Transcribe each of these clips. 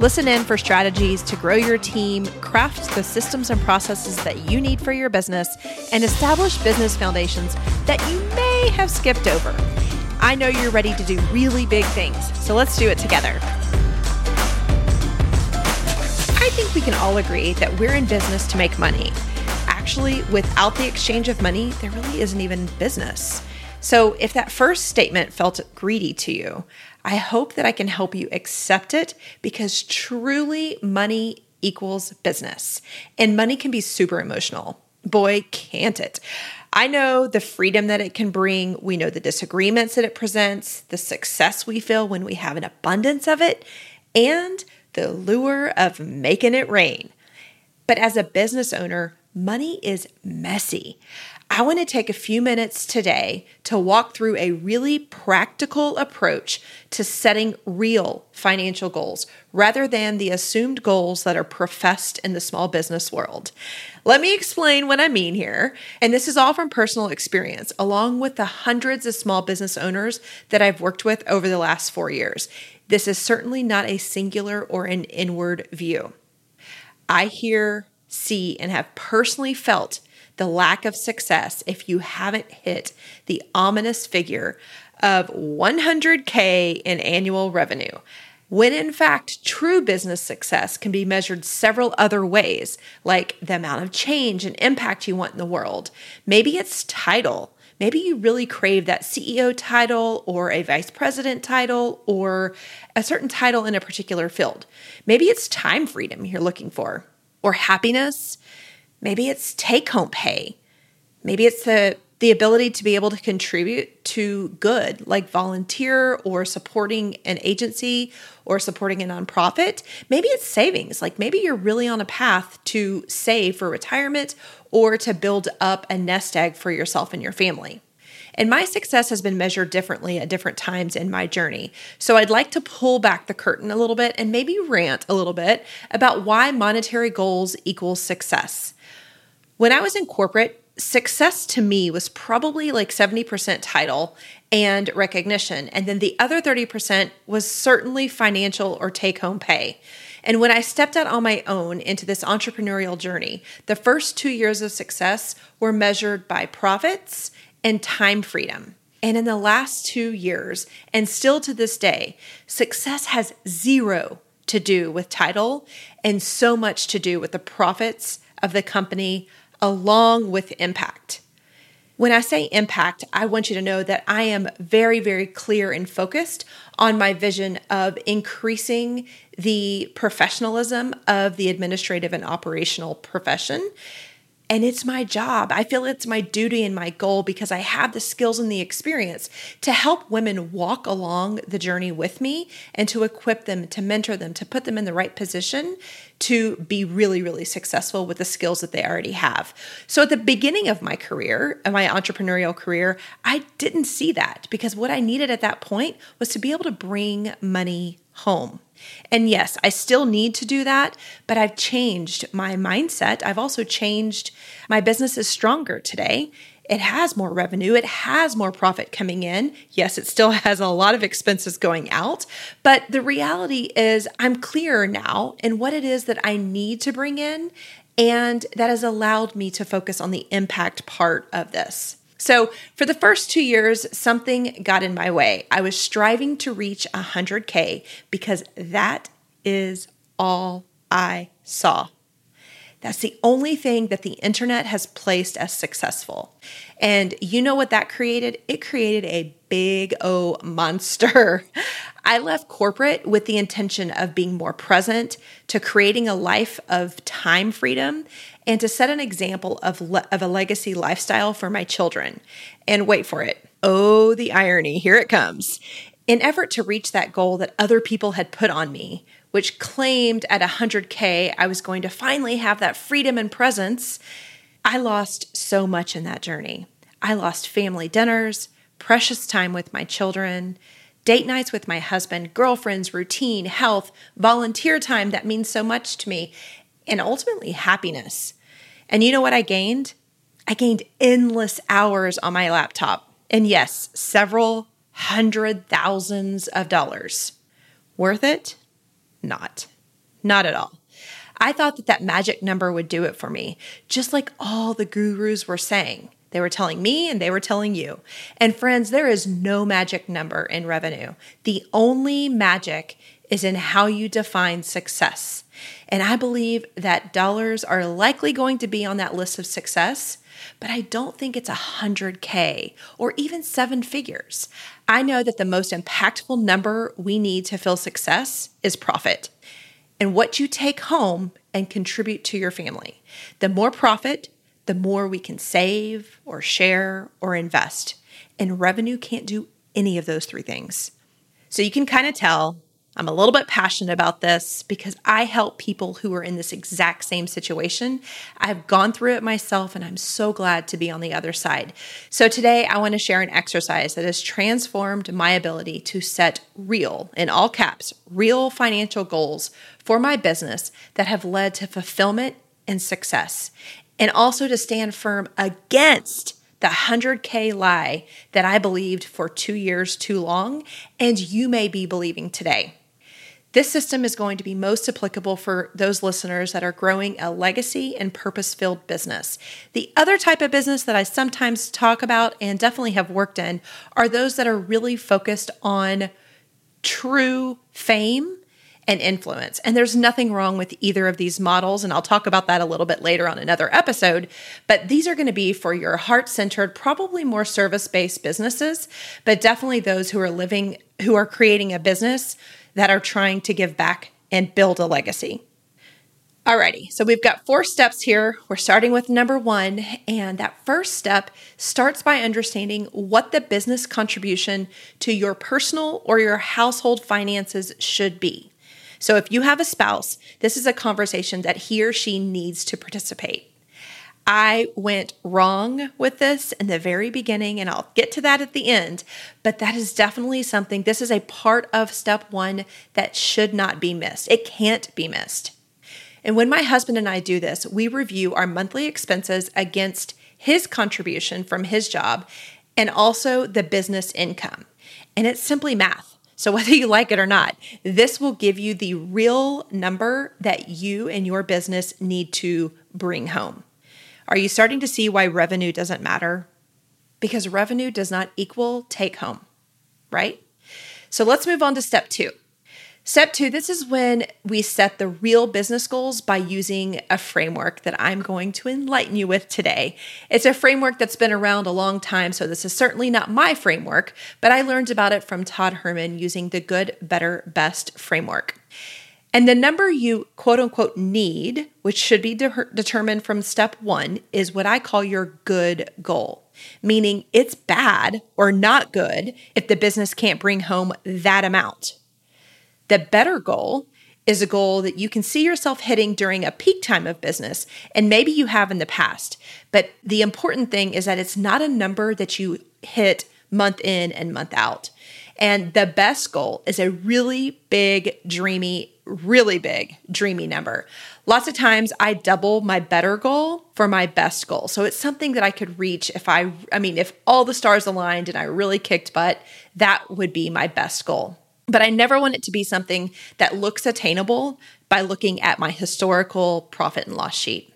Listen in for strategies to grow your team, craft the systems and processes that you need for your business, and establish business foundations that you may have skipped over. I know you're ready to do really big things, so let's do it together. I think we can all agree that we're in business to make money. Actually, without the exchange of money, there really isn't even business. So, if that first statement felt greedy to you, I hope that I can help you accept it because truly money equals business. And money can be super emotional. Boy, can't it. I know the freedom that it can bring. We know the disagreements that it presents, the success we feel when we have an abundance of it, and the lure of making it rain. But as a business owner, money is messy. I want to take a few minutes today to walk through a really practical approach to setting real financial goals rather than the assumed goals that are professed in the small business world. Let me explain what I mean here. And this is all from personal experience, along with the hundreds of small business owners that I've worked with over the last four years. This is certainly not a singular or an inward view. I hear, see, and have personally felt the lack of success if you haven't hit the ominous figure of 100K in annual revenue. When in fact, true business success can be measured several other ways, like the amount of change and impact you want in the world. Maybe it's title. Maybe you really crave that CEO title or a vice president title or a certain title in a particular field. Maybe it's time freedom you're looking for or happiness Maybe it's take home pay. Maybe it's the the ability to be able to contribute to good, like volunteer or supporting an agency or supporting a nonprofit. Maybe it's savings, like maybe you're really on a path to save for retirement or to build up a nest egg for yourself and your family. And my success has been measured differently at different times in my journey. So I'd like to pull back the curtain a little bit and maybe rant a little bit about why monetary goals equals success. When I was in corporate, success to me was probably like 70% title and recognition. And then the other 30% was certainly financial or take home pay. And when I stepped out on my own into this entrepreneurial journey, the first two years of success were measured by profits and time freedom. And in the last two years, and still to this day, success has zero to do with title and so much to do with the profits of the company along with impact. When I say impact, I want you to know that I am very, very clear and focused on my vision of increasing the professionalism of the administrative and operational profession and it's my job. I feel it's my duty and my goal because I have the skills and the experience to help women walk along the journey with me and to equip them, to mentor them, to put them in the right position to be really, really successful with the skills that they already have. So at the beginning of my career, of my entrepreneurial career, I didn't see that because what I needed at that point was to be able to bring money home. And yes, I still need to do that, but I've changed my mindset. I've also changed my business is stronger today. It has more revenue, it has more profit coming in. Yes, it still has a lot of expenses going out, but the reality is I'm clearer now in what it is that I need to bring in, and that has allowed me to focus on the impact part of this. So, for the first two years, something got in my way. I was striving to reach 100K because that is all I saw. That's the only thing that the internet has placed as successful. And you know what that created? It created a big O monster. I left corporate with the intention of being more present, to creating a life of time freedom, and to set an example of, le- of a legacy lifestyle for my children. And wait for it. Oh, the irony. Here it comes. In effort to reach that goal that other people had put on me, which claimed at 100K I was going to finally have that freedom and presence, I lost so much in that journey. I lost family dinners, precious time with my children, date nights with my husband, girlfriends, routine, health, volunteer time that means so much to me, and ultimately happiness. And you know what I gained? I gained endless hours on my laptop. And yes, several hundred thousands of dollars. Worth it? Not. Not at all. I thought that that magic number would do it for me, just like all the gurus were saying. They were telling me and they were telling you. And friends, there is no magic number in revenue. The only magic is in how you define success. And I believe that dollars are likely going to be on that list of success, but I don't think it's 100K or even seven figures. I know that the most impactful number we need to feel success is profit and what you take home and contribute to your family. The more profit, the more we can save or share or invest. And revenue can't do any of those three things. So you can kind of tell I'm a little bit passionate about this because I help people who are in this exact same situation. I've gone through it myself and I'm so glad to be on the other side. So today I want to share an exercise that has transformed my ability to set real, in all caps, real financial goals for my business that have led to fulfillment and success and also to stand firm against the 100K lie that I believed for two years too long, and you may be believing today. This system is going to be most applicable for those listeners that are growing a legacy and purpose filled business. The other type of business that I sometimes talk about and definitely have worked in are those that are really focused on true fame and influence. And there's nothing wrong with either of these models. And I'll talk about that a little bit later on another episode. But these are going to be for your heart centered, probably more service based businesses, but definitely those who are living, who are creating a business that are trying to give back and build a legacy. Alrighty, so we've got four steps here. We're starting with number one, and that first step starts by understanding what the business contribution to your personal or your household finances should be. So if you have a spouse, this is a conversation that he or she needs to participate. I went wrong with this in the very beginning, and I'll get to that at the end. But that is definitely something, this is a part of step one that should not be missed. It can't be missed. And when my husband and I do this, we review our monthly expenses against his contribution from his job and also the business income. And it's simply math. So, whether you like it or not, this will give you the real number that you and your business need to bring home. Are you starting to see why revenue doesn't matter? Because revenue does not equal take home, right? So, let's move on to step two. Step two this is when we set the real business goals by using a framework that I'm going to enlighten you with today. It's a framework that's been around a long time, so this is certainly not my framework, but I learned about it from Todd Herman using the Good, Better, Best framework. And the number you quote unquote need, which should be de- determined from step one, is what I call your good goal, meaning it's bad or not good if the business can't bring home that amount. The better goal is a goal that you can see yourself hitting during a peak time of business, and maybe you have in the past. But the important thing is that it's not a number that you hit month in and month out. And the best goal is a really big, dreamy, really big, dreamy number. Lots of times I double my better goal for my best goal. So it's something that I could reach if I, I mean, if all the stars aligned and I really kicked butt, that would be my best goal. But I never want it to be something that looks attainable by looking at my historical profit and loss sheet.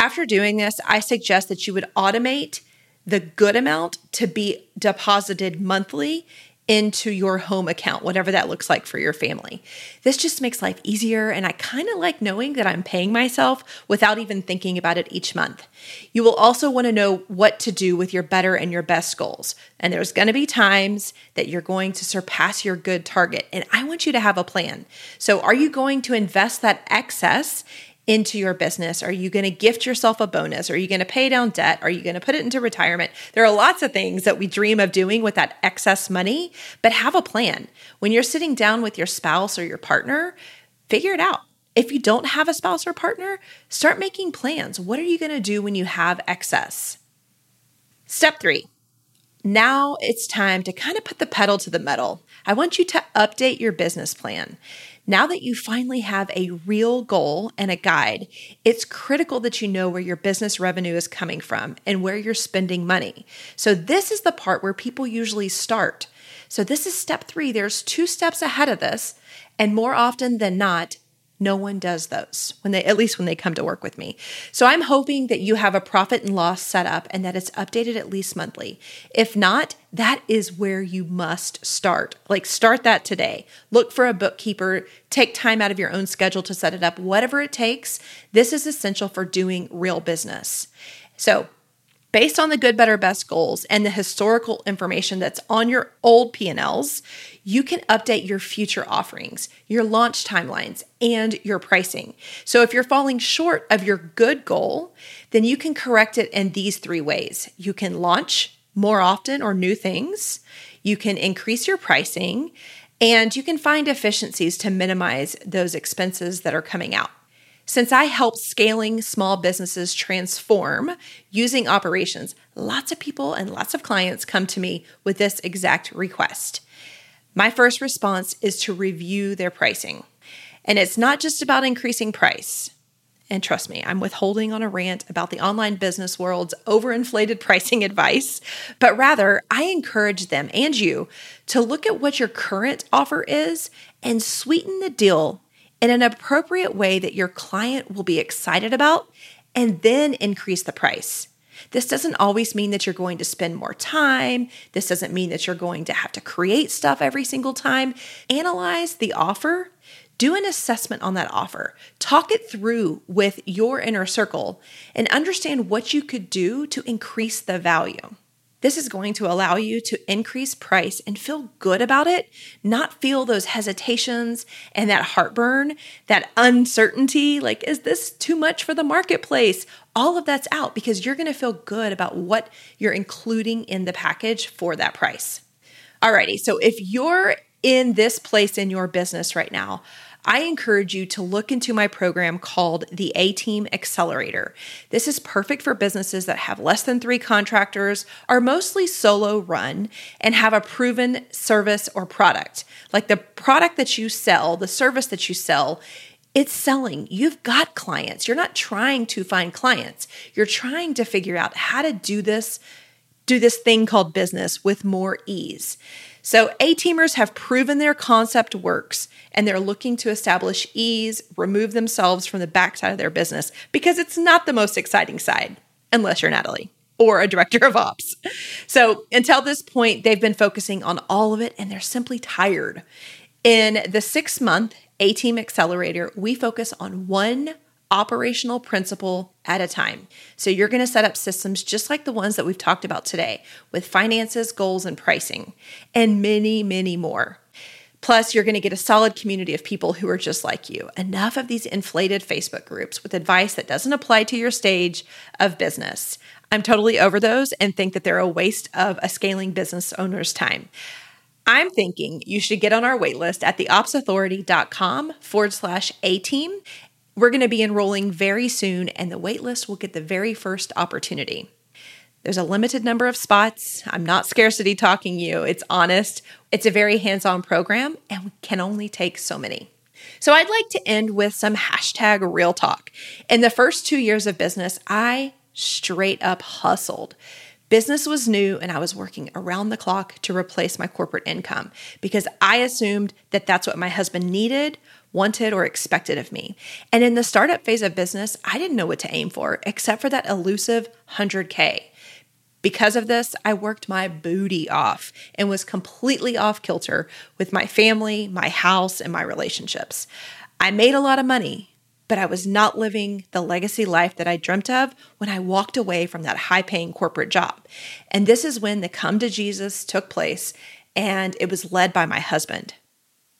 After doing this, I suggest that you would automate the good amount to be deposited monthly into your home account, whatever that looks like for your family. This just makes life easier, and I kind of like knowing that I'm paying myself without even thinking about it each month. You will also want to know what to do with your better and your best goals. And there's going to be times that you're going to surpass your good target, and I want you to have a plan. So, are you going to invest that excess into your business? Are you going to gift yourself a bonus? Are you going to pay down debt? Are you going to put it into retirement? There are lots of things that we dream of doing with that excess money, but have a plan. When you're sitting down with your spouse or your partner, figure it out. If you don't have a spouse or partner, start making plans. What are you going to do when you have excess? Step three. Now it's time to kind of put the pedal to the metal. I want you to update your business plan. Now that you finally have a real goal and a guide, it's critical that you know where your business revenue is coming from and where you're spending money. So, this is the part where people usually start. So, this is step three. There's two steps ahead of this. And more often than not, no one does those when they, at least when they come to work with me. So I'm hoping that you have a profit and loss set up and that it's updated at least monthly. If not, that is where you must start. Like start that today. Look for a bookkeeper, take time out of your own schedule to set it up, whatever it takes. This is essential for doing real business. So based on the good better best goals and the historical information that's on your old p&l's you can update your future offerings your launch timelines and your pricing. So if you're falling short of your good goal then you can correct it in these three ways. You can launch more often or new things. You can increase your pricing. And you can find efficiencies to minimize those expenses that are coming out since I help scaling small businesses transform using operations, lots of people and lots of clients come to me with this exact request. My first response is to review their pricing. And it's not just about increasing price. And trust me, I'm withholding on a rant about the online business world's overinflated pricing advice, but rather I encourage them and you to look at what your current offer is and sweeten the deal in an appropriate way that your client will be excited about and then increase the price. This doesn't always mean that you're going to spend more time. This doesn't mean that you're going to have to create stuff every single time. Analyze the offer, do an assessment on that offer, talk it through with your inner circle, and understand what you could do to increase the value. This is going to allow you to increase price and feel good about it, not feel those hesitations and that heartburn, that uncertainty like, is this too much for the marketplace? All of that's out because you're going to feel good about what you're including in the package for that price. Alrighty, so if you're in this place in your business right now, I encourage you to look into my program called the A Team Accelerator. This is perfect for businesses that have less than three contractors, are mostly solo run, and have a proven service or product. Like the product that you sell, the service that you sell, it's selling. You've got clients. You're not trying to find clients. You're trying to figure out how to do this do this thing called business with more ease. So, A teamers have proven their concept works and they're looking to establish ease, remove themselves from the backside of their business because it's not the most exciting side, unless you're Natalie or a director of ops. So, until this point, they've been focusing on all of it and they're simply tired. In the six month A Team Accelerator, we focus on one operational principle at a time. So you're going to set up systems just like the ones that we've talked about today with finances, goals, and pricing, and many, many more. Plus, you're going to get a solid community of people who are just like you. Enough of these inflated Facebook groups with advice that doesn't apply to your stage of business. I'm totally over those and think that they're a waste of a scaling business owner's time. I'm thinking you should get on our waitlist at theopsauthority.com forward slash A team we're going to be enrolling very soon, and the waitlist will get the very first opportunity. There's a limited number of spots. I'm not scarcity talking you, it's honest. It's a very hands on program, and we can only take so many. So, I'd like to end with some hashtag real talk. In the first two years of business, I straight up hustled. Business was new, and I was working around the clock to replace my corporate income because I assumed that that's what my husband needed wanted or expected of me. And in the startup phase of business, I didn't know what to aim for except for that elusive 100K. Because of this, I worked my booty off and was completely off kilter with my family, my house, and my relationships. I made a lot of money, but I was not living the legacy life that I dreamt of when I walked away from that high paying corporate job. And this is when the come to Jesus took place, and it was led by my husband.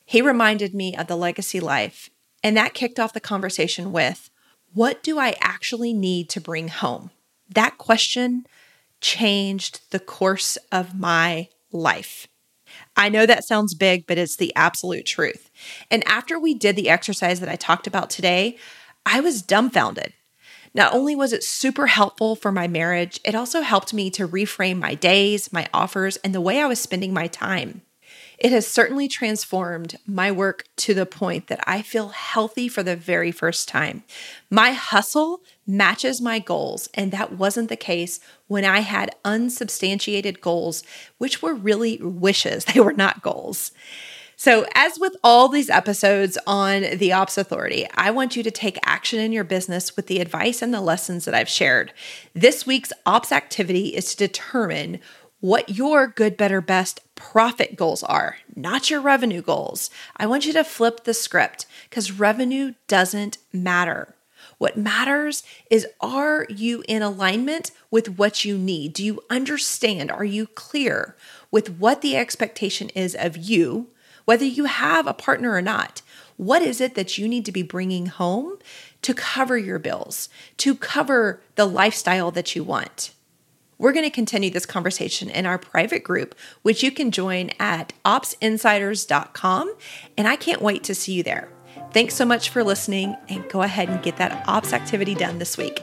He reminded me of the legacy life, and that kicked off the conversation with what do I actually need to bring home? That question changed the course of my life. I know that sounds big, but it's the absolute truth. And after we did the exercise that I talked about today, I was dumbfounded. Not only was it super helpful for my marriage, it also helped me to reframe my days, my offers, and the way I was spending my time. It has certainly transformed my work to the point that I feel healthy for the very first time. My hustle matches my goals, and that wasn't the case when I had unsubstantiated goals, which were really wishes, they were not goals. So, as with all these episodes on the Ops Authority, I want you to take action in your business with the advice and the lessons that I've shared. This week's Ops activity is to determine what your good, better, best profit goals are, not your revenue goals. I want you to flip the script because revenue doesn't matter. What matters is are you in alignment with what you need? Do you understand? Are you clear with what the expectation is of you, whether you have a partner or not? What is it that you need to be bringing home to cover your bills, to cover the lifestyle that you want? We're going to continue this conversation in our private group, which you can join at opsinsiders.com. And I can't wait to see you there. Thanks so much for listening, and go ahead and get that ops activity done this week.